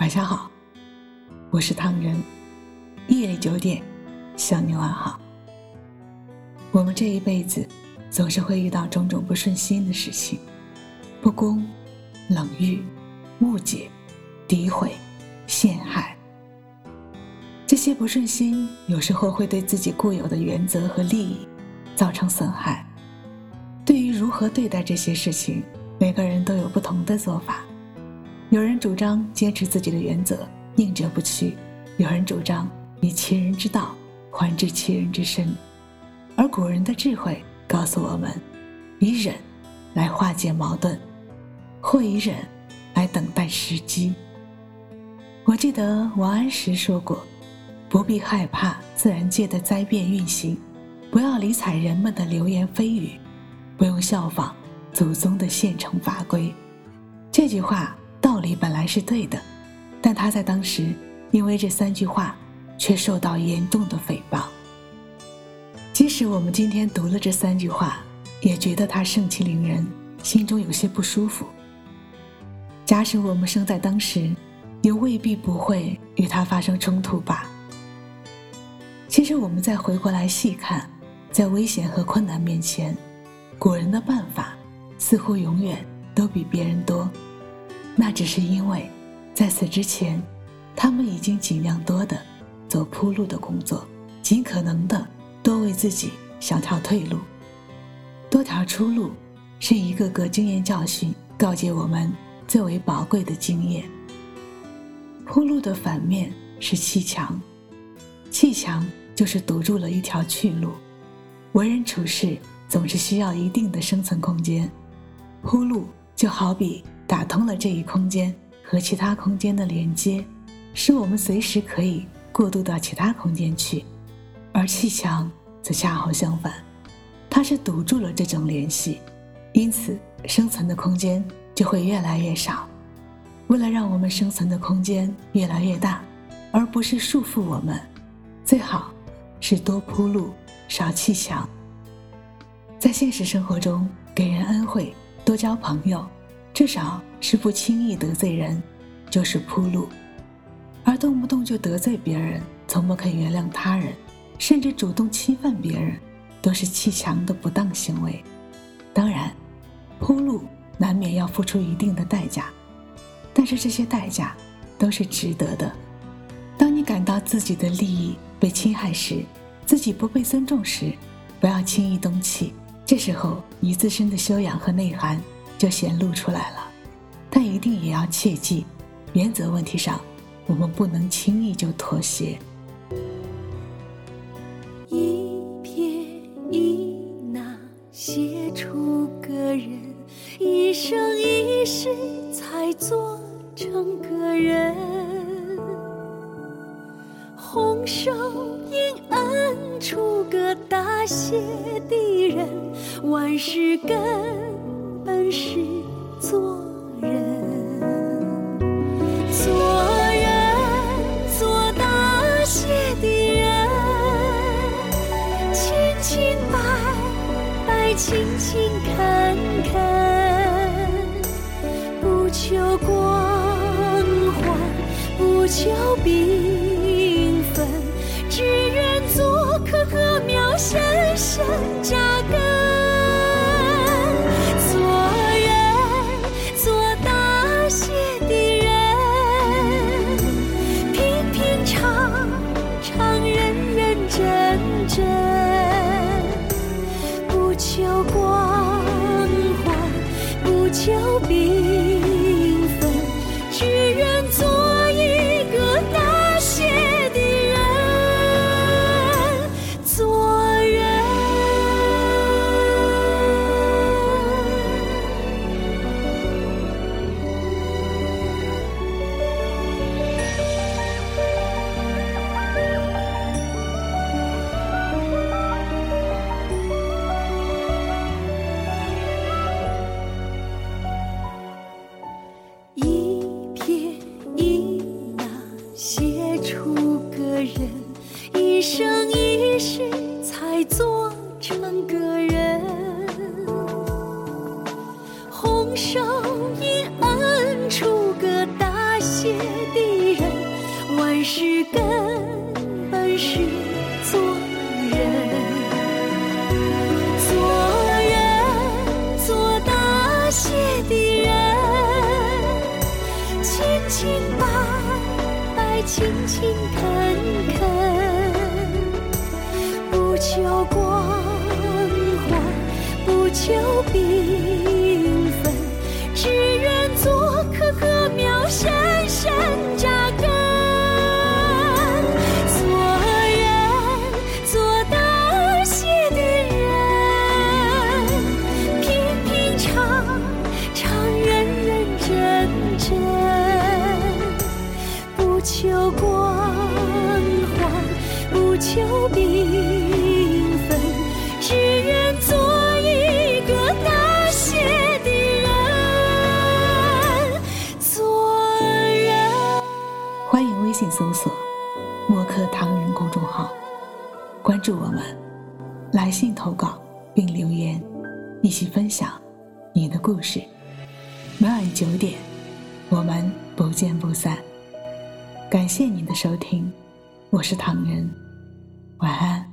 晚上好，我是唐人。夜里九点，向你问好。我们这一辈子总是会遇到种种不顺心的事情，不公、冷遇、误解、诋毁、陷害。这些不顺心有时候会对自己固有的原则和利益造成损害。对于如何对待这些事情，每个人都有不同的做法。有人主张坚持自己的原则，宁折不屈；有人主张以其人之道还治其人之身。而古人的智慧告诉我们：以忍来化解矛盾，或以忍来等待时机。我记得王安石说过：“不必害怕自然界的灾变运行，不要理睬人们的流言蜚语，不用效仿祖宗的现成法规。”这句话。道理本来是对的，但他在当时因为这三句话，却受到严重的诽谤。即使我们今天读了这三句话，也觉得他盛气凌人，心中有些不舒服。假使我们生在当时，也未必不会与他发生冲突吧。其实我们再回过来细看，在危险和困难面前，古人的办法似乎永远都比别人多。那只是因为，在此之前，他们已经尽量多的做铺路的工作，尽可能的多为自己想条退路。多条出路，是一个个经验教训告诫我们最为宝贵的经验。铺路的反面是砌墙，砌墙就是堵住了一条去路。为人处事总是需要一定的生存空间，铺路就好比。打通了这一空间和其他空间的连接，使我们随时可以过渡到其他空间去；而砌墙则恰好相反，它是堵住了这种联系，因此生存的空间就会越来越少。为了让我们生存的空间越来越大，而不是束缚我们，最好是多铺路，少砌墙。在现实生活中，给人恩惠，多交朋友。至少是不轻易得罪人，就是铺路；而动不动就得罪别人，从不肯原谅他人，甚至主动侵犯别人，都是砌墙的不当行为。当然，铺路难免要付出一定的代价，但是这些代价都是值得的。当你感到自己的利益被侵害时，自己不被尊重时，不要轻易动气。这时候，你自身的修养和内涵。就显露出来了，但一定也要切记，原则问题上，我们不能轻易就妥协。一撇一捺写出个人，一生一世才做成个人。红手印摁出个大写的人，万事根。本是做人，做人。做大写的人，清清白白，勤勤恳恳，不求光环，不求缤纷，只愿做棵棵苗，深深写出个人一生一世才做成个人红手印摁出个大写的人万事根本是做人做人做大写的人轻轻把勤勤恳恳，不求不求光环，不求缤纷，只愿做一个大写的人，做人。欢迎微信搜索“墨客唐人”公众号，关注我们，来信投稿并留言，一起分享你的故事。每晚九点，我们不见不散。感谢您的收听，我是唐人，晚安。